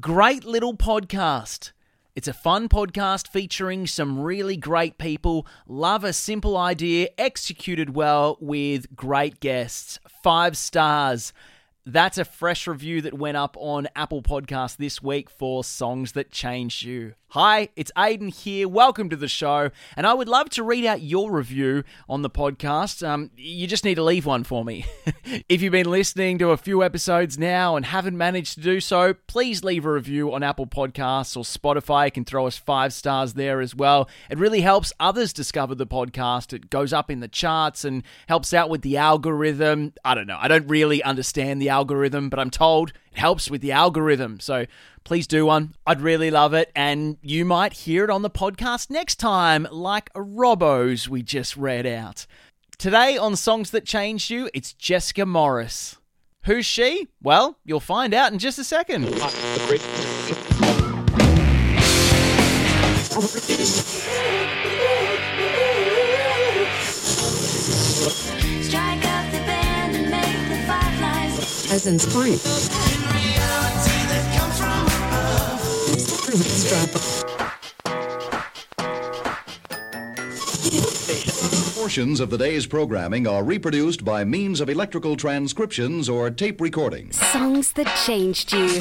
Great little podcast. It's a fun podcast featuring some really great people. Love a simple idea executed well with great guests. Five stars. That's a fresh review that went up on Apple Podcast this week for Songs That Changed You. Hi, it's Aiden here. Welcome to the show. And I would love to read out your review on the podcast. Um, you just need to leave one for me. if you've been listening to a few episodes now and haven't managed to do so, please leave a review on Apple Podcasts or Spotify. You can throw us five stars there as well. It really helps others discover the podcast. It goes up in the charts and helps out with the algorithm. I don't know. I don't really understand the algorithm, but I'm told it helps with the algorithm. So please do one. I'd really love it. And you might hear it on the podcast next time, like Robbo's we just read out. Today on Songs That Changed You, it's Jessica Morris. Who's she? Well, you'll find out in just a second. Fireflies. as. Portions of the day's programming are reproduced by means of electrical transcriptions or tape recordings. Songs that changed you.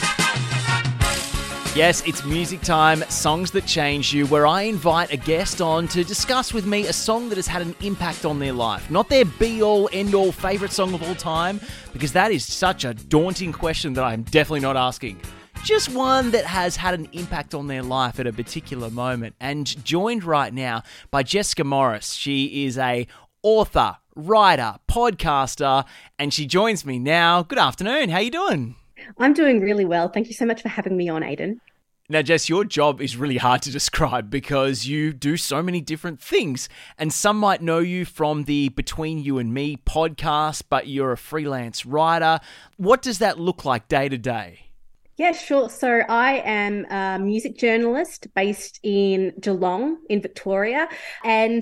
Yes, it's music time, Songs That Change You, where I invite a guest on to discuss with me a song that has had an impact on their life. Not their be all, end all favourite song of all time, because that is such a daunting question that I'm definitely not asking. Just one that has had an impact on their life at a particular moment. And joined right now by Jessica Morris. She is a author, writer, podcaster, and she joins me now. Good afternoon. How you doing? I'm doing really well. Thank you so much for having me on, Aiden. Now, Jess, your job is really hard to describe because you do so many different things. And some might know you from the Between You and Me podcast, but you're a freelance writer. What does that look like day to day? Yeah, sure. So I am a music journalist based in Geelong, in Victoria. And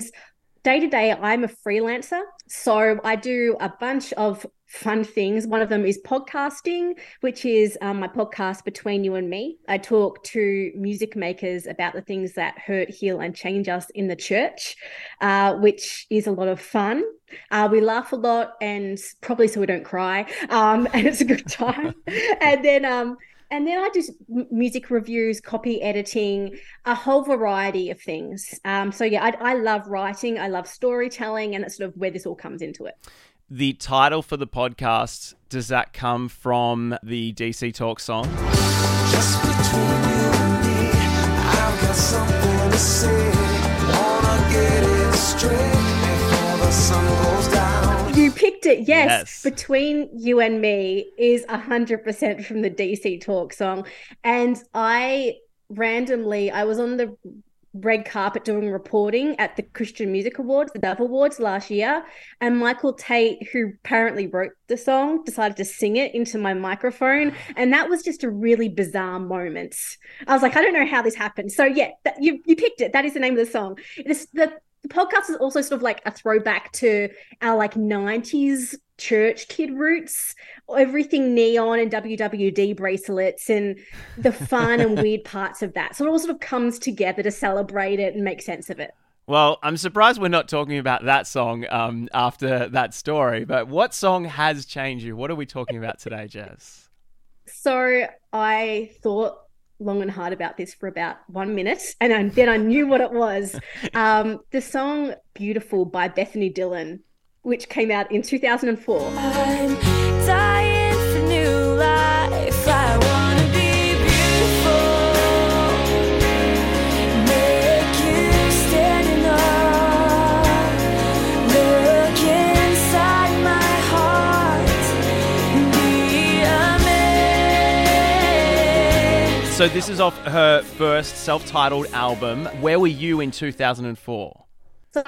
day to day, I'm a freelancer. So I do a bunch of fun things. One of them is podcasting, which is um, my podcast Between You and Me. I talk to music makers about the things that hurt, heal, and change us in the church, uh, which is a lot of fun. Uh, we laugh a lot and probably so we don't cry. Um, and it's a good time. and then, um, and then I do music reviews, copy editing, a whole variety of things. Um, so yeah, I, I love writing, I love storytelling, and that's sort of where this all comes into it. The title for the podcast, does that come from the DC Talk song? Just between you and me, I've got something to say. Wanna get it straight before the sun goes down. Picked it, yes. Yes. Between you and me is hundred percent from the DC Talk song, and I randomly I was on the red carpet doing reporting at the Christian Music Awards, the Dove Awards last year, and Michael Tait, who apparently wrote the song, decided to sing it into my microphone, and that was just a really bizarre moment. I was like, I don't know how this happened. So yeah, that, you you picked it. That is the name of the song. It's the the podcast is also sort of like a throwback to our like 90s church kid roots everything neon and wwjd bracelets and the fun and weird parts of that so it all sort of comes together to celebrate it and make sense of it Well, I'm surprised we're not talking about that song um, after that story, but what song has changed you? What are we talking about today, Jess? so i thought long and hard about this for about one minute and I- then i knew what it was. Um, the song beautiful by bethany dillon which came out in 2004 So, this is off her first self titled album. Where were you in 2004? So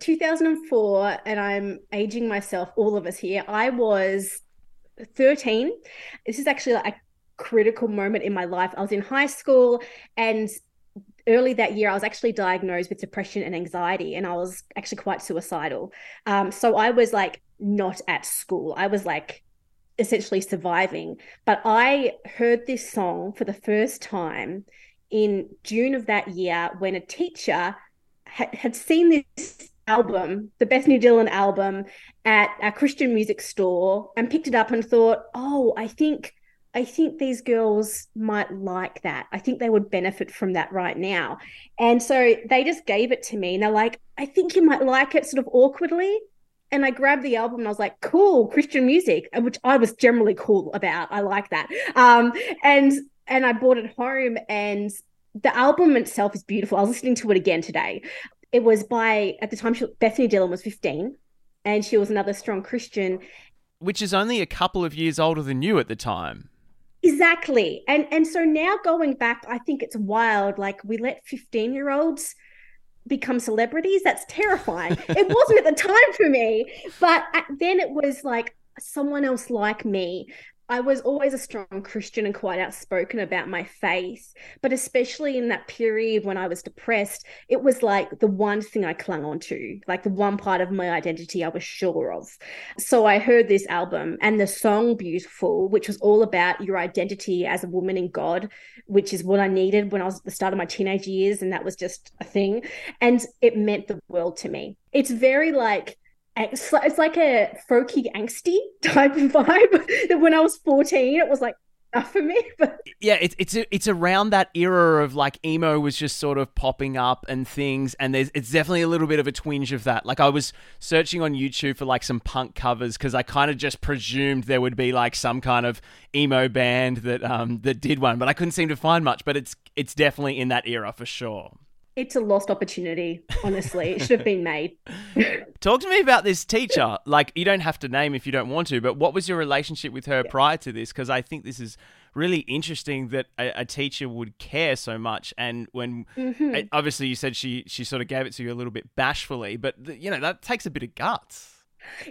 2004, and I'm aging myself, all of us here. I was 13. This is actually like a critical moment in my life. I was in high school, and early that year, I was actually diagnosed with depression and anxiety, and I was actually quite suicidal. Um, so I was like not at school. I was like essentially surviving. But I heard this song for the first time in June of that year when a teacher had, had seen this album, the Bethany Dillon album, at a Christian music store and picked it up and thought, oh, I think. I think these girls might like that. I think they would benefit from that right now. And so they just gave it to me and they're like, I think you might like it sort of awkwardly. And I grabbed the album and I was like, cool, Christian music, which I was generally cool about. I like that. Um, and and I bought it home and the album itself is beautiful. I was listening to it again today. It was by at the time she, Bethany Dillon was 15 and she was another strong Christian. Which is only a couple of years older than you at the time. Exactly. And and so now going back, I think it's wild. Like we let 15 year olds become celebrities. That's terrifying. it wasn't at the time for me, but at- then it was like someone else like me. I was always a strong Christian and quite outspoken about my faith, but especially in that period when I was depressed, it was like the one thing I clung on to, like the one part of my identity I was sure of. So I heard this album and the song Beautiful, which was all about your identity as a woman in God, which is what I needed when I was at the start of my teenage years. And that was just a thing. And it meant the world to me. It's very like, it's like, a folky angsty type of vibe that when I was 14, it was like enough for me. But Yeah, it's it's it's around that era of like emo was just sort of popping up and things, and there's it's definitely a little bit of a twinge of that. Like I was searching on YouTube for like some punk covers because I kind of just presumed there would be like some kind of emo band that um that did one, but I couldn't seem to find much. But it's it's definitely in that era for sure. It's a lost opportunity, honestly. it should have been made. Talk to me about this teacher. Like, you don't have to name if you don't want to, but what was your relationship with her prior to this? Because I think this is really interesting that a, a teacher would care so much. And when Mm-hmm. uh, obviously you said she she sort of gave it to you a little bit bashfully, but you know that takes a bit of guts.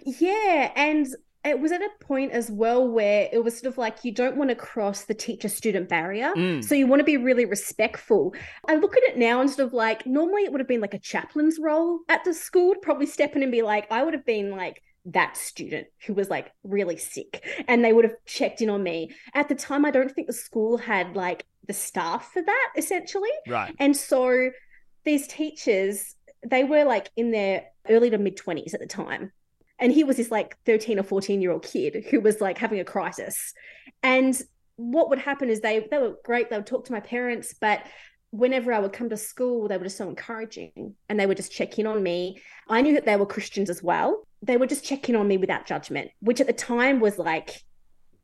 Yeah, and it was at a point as well where it was sort of like you don't want to cross the teacher student barrier. Mm. So you want to be really respectful. I look at it now and sort of like normally it would have been like a chaplain's role at the school to probably step in and be like, I would have been like that student who was like really sick and they would have checked in on me. At the time, I don't think the school had like the staff for that essentially. Right. And so these teachers, they were like in their early to mid 20s at the time. And he was this like 13 or 14 year old kid who was like having a crisis. And what would happen is they they were great. They would talk to my parents, but whenever I would come to school, they were just so encouraging and they would just check in on me. I knew that they were Christians as well. They would just check in on me without judgment, which at the time was like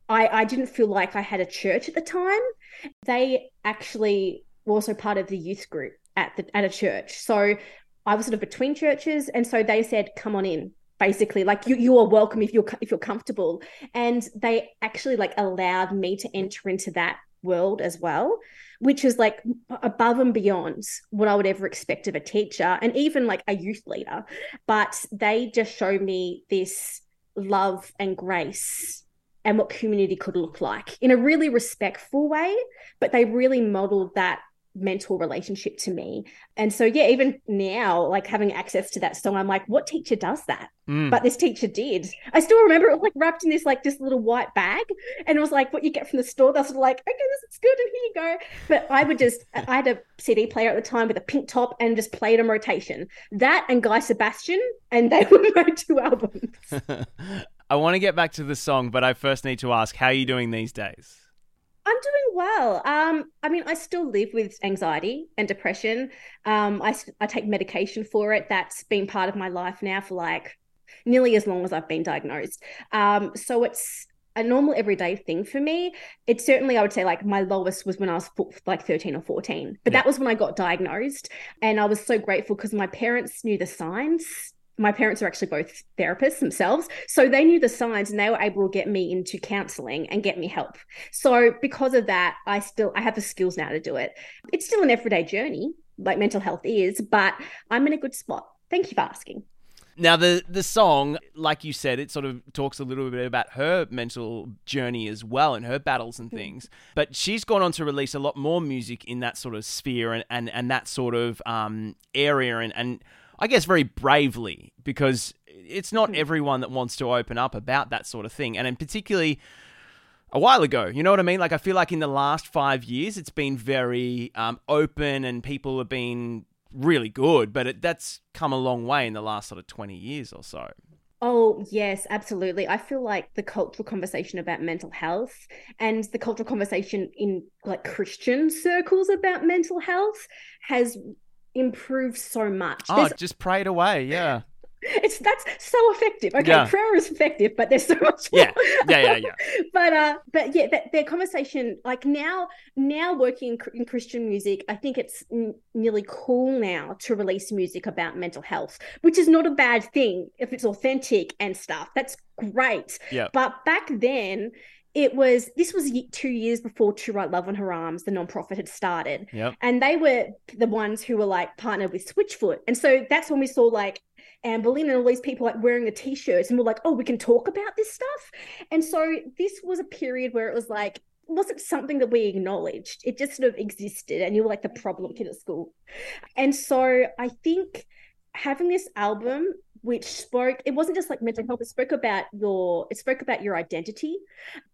I, I didn't feel like I had a church at the time. They actually were also part of the youth group at the at a church. So I was sort of between churches, and so they said, "Come on in." Basically, like you, you are welcome if you're if you're comfortable, and they actually like allowed me to enter into that world as well, which is like above and beyond what I would ever expect of a teacher and even like a youth leader. But they just showed me this love and grace and what community could look like in a really respectful way. But they really modeled that mentor relationship to me. And so, yeah, even now, like having access to that song, I'm like, what teacher does that? Mm. But this teacher did. I still remember it was like wrapped in this like this little white bag, and it was like what you get from the store. They're sort of like, okay, this is good, and here you go. But I would just, I had a CD player at the time with a pink top and just played on rotation. That and Guy Sebastian, and they were my two albums. I want to get back to the song, but I first need to ask, how are you doing these days? I'm doing well. Um, I mean, I still live with anxiety and depression. Um, I, I take medication for it. That's been part of my life now for like nearly as long as I've been diagnosed. Um, so it's a normal everyday thing for me. It's certainly, I would say, like my lowest was when I was like 13 or 14, but that was when I got diagnosed. And I was so grateful because my parents knew the signs. My parents are actually both therapists themselves. So they knew the signs and they were able to get me into counseling and get me help. So because of that, I still I have the skills now to do it. It's still an everyday journey, like mental health is, but I'm in a good spot. Thank you for asking. Now the the song, like you said, it sort of talks a little bit about her mental journey as well and her battles and things. But she's gone on to release a lot more music in that sort of sphere and and, and that sort of um, area and and. I guess, very bravely because it's not everyone that wants to open up about that sort of thing. And in particularly a while ago, you know what I mean? Like, I feel like in the last five years, it's been very um, open and people have been really good, but it, that's come a long way in the last sort of 20 years or so. Oh, yes, absolutely. I feel like the cultural conversation about mental health and the cultural conversation in like Christian circles about mental health has improved so much. Oh, There's- just pray it away. Yeah. it's that's so effective. Okay, Yeah. prayer is effective, but there's so much Yeah. more. Yeah, yeah, yeah. but uh, but yeah, that, their conversation like now, now working in, in Christian music, I think it's n- nearly cool now to release music about mental health, which is not a bad thing if it's authentic and stuff. That's great. Yeah. But back then. It was this was two years before To Write Love on Her Arms, the nonprofit had started, Yep. and they were the ones who were like partnered with Switchfoot, and so that's when we saw like Anberlin and all these people like wearing the t-shirts, and we're like, oh, we can talk about this stuff, and so this was a period where it was like wasn't something that we acknowledged; it just sort of existed, and you were like the problem kid at school, and so I think having this album which spoke it wasn't just like mental health it spoke about your it spoke about your identity.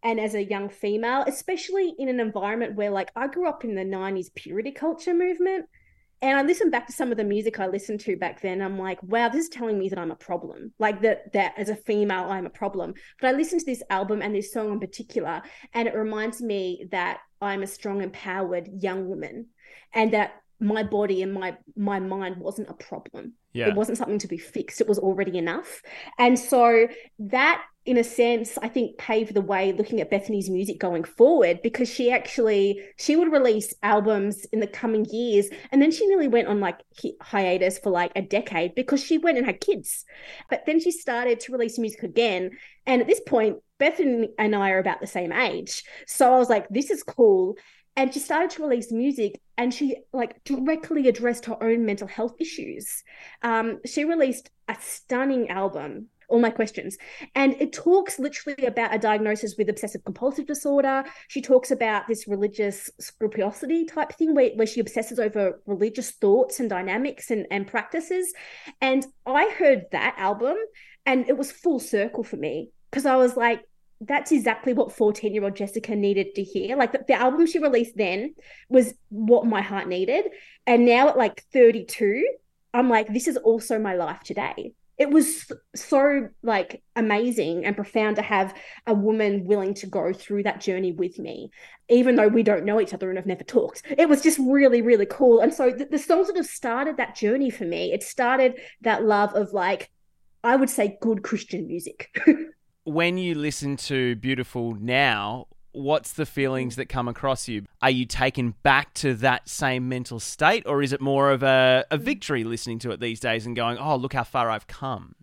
And as a young female especially in an environment where like i grew up in the 90s purity culture movement and i listened back to some of the music i listened to back then i'm like wow this is telling me that i'm a problem. Like that that as a female i'm a problem. But i listened to this album and this song in particular and it reminds me that i'm a strong empowered young woman and that my body and my my mind wasn't a problem Yeah. it wasn't something to be fixed it was already enough. And so that in a sense i think paved the way looking at bethany's music going forward because she actually she would release albums in the coming years and then she nearly went on like hi- hiatus for like a decade because she went and had kids. But then she started to release music again and at this point bethany and i are about the same age. So i was like this is cool and she started to release music and she like directly addressed her own mental health issues. Um, she released a stunning album all my questions and it talks literally about a diagnosis with obsessive compulsive disorder. She talks about this religious scrupulosity type thing where, where she obsesses over religious thoughts and dynamics and, and practices. And i heard that album and it was full circle for me because i was like that's exactly what 14 year old Jessica needed to hear. Like the, the album she released then was what my heart needed. And now at like 32, I'm like, this is also my life today. It was so like amazing and profound to have a woman willing to go through that journey with me, even though we don't know each other and have never talked. It was just really, really cool. And so the, the song sort of started that journey for me. It started that love of like, I would say good Christian music. when you listen to Beautiful now, what's the feelings that come across you? Are you taken back to that same mental state, or is it more of a, a victory listening to it these days and going, oh, look how far I've come?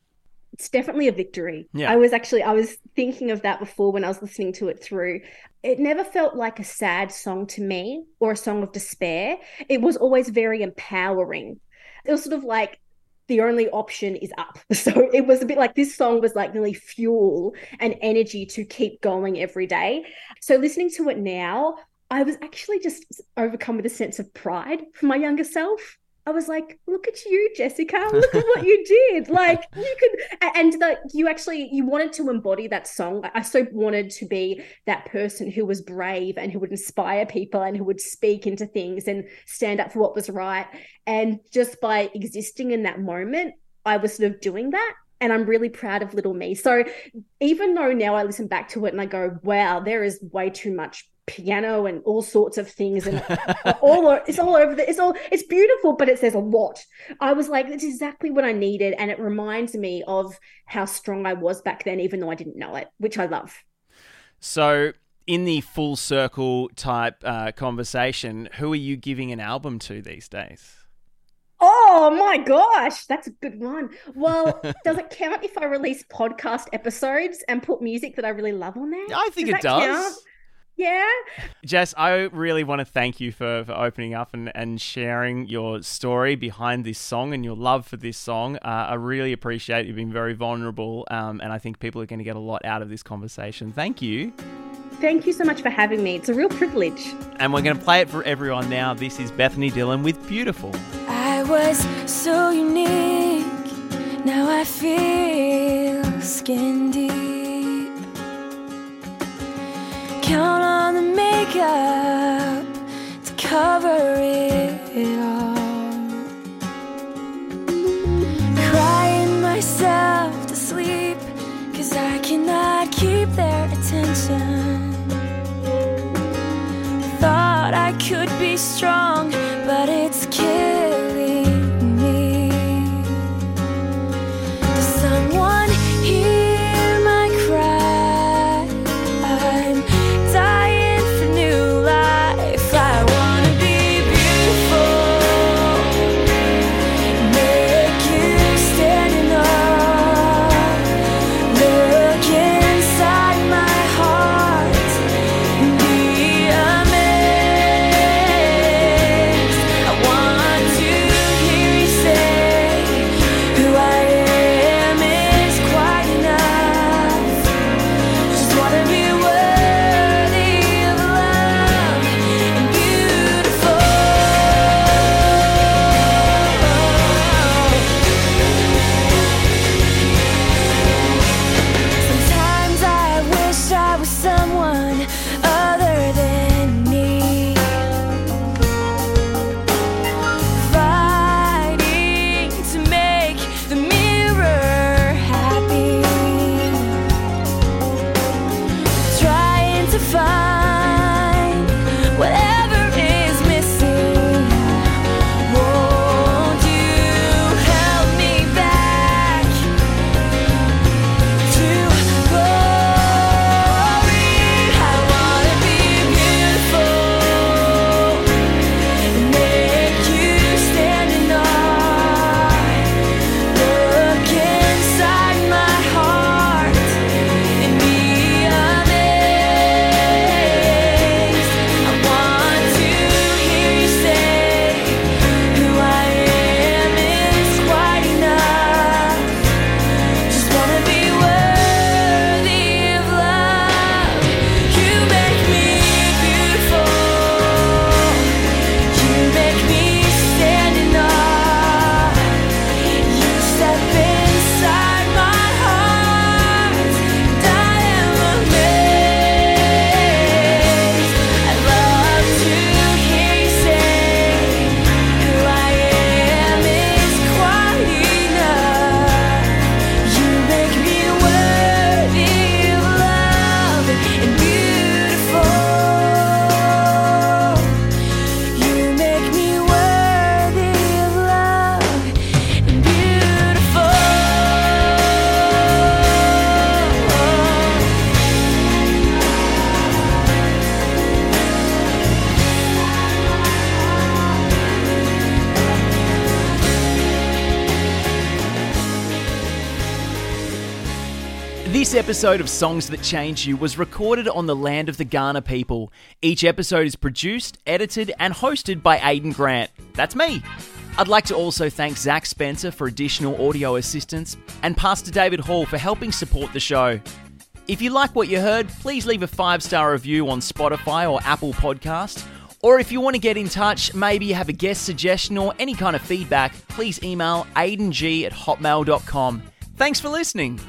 it's definitely a victory. Yeah. I was actually I was thinking of that before when I was listening to it through. It never felt like a sad song to me or a song of despair. It was always very empowering. It was sort of like the only option is up. So it was a bit like this song was like nearly fuel and energy to keep going every day. So listening to it now, I was actually just overcome with a sense of pride for my younger self. I was like, look at you, Jessica. Look at what you did. Like you could and like you actually you wanted to embody that song. I so wanted to be that person who was brave and who would inspire people and who would speak into things and stand up for what was right. And just by existing in that moment, I was sort of doing that. And I'm really proud of little me. So even though now I listen back to it and I go, wow, there is way too much piano and all sorts of things and all it's all over the it's all it's beautiful but it says a lot i was like it's exactly what i needed and it reminds me of how strong i was back then even though i didn't know it which i love So, in the full circle type uh, conversation, who are you giving an album to these days? oh my gosh that's a good one well does it count if i release podcast episodes and put music that i really love on there I think Does it does. count? Yeah Jess, I really want to thank you for, for opening up and, and sharing your story behind this song and your love for this song. Uh, I really appreciate you being very vulnerable, um, and I think people are going to get a lot out of this conversation. Thank you. thank you so much for having me it's a real privilege And we're going to play it for everyone now. This is Bethany Dillon with Beautiful. I was so unique. Now I feel skin deep. Count on the makeup to cover it all. Crying myself to sleep, cause I cannot keep their attention. Thought I could be strong, but This episode of Songs That Change You was recorded on the land of the Kaurna people. Each episode is produced, edited, and hosted by Aiden Grant. That's me. I'd like to also thank Zach Spencer for additional audio assistance and Pastor David Hall for helping support the show. If you like what you heard, please leave a five star review on Spotify or Apple Podcasts. Or if you want to get in touch, maybe have a guest suggestion or any kind of feedback, please email aideng at hotmail.com. Thanks for listening.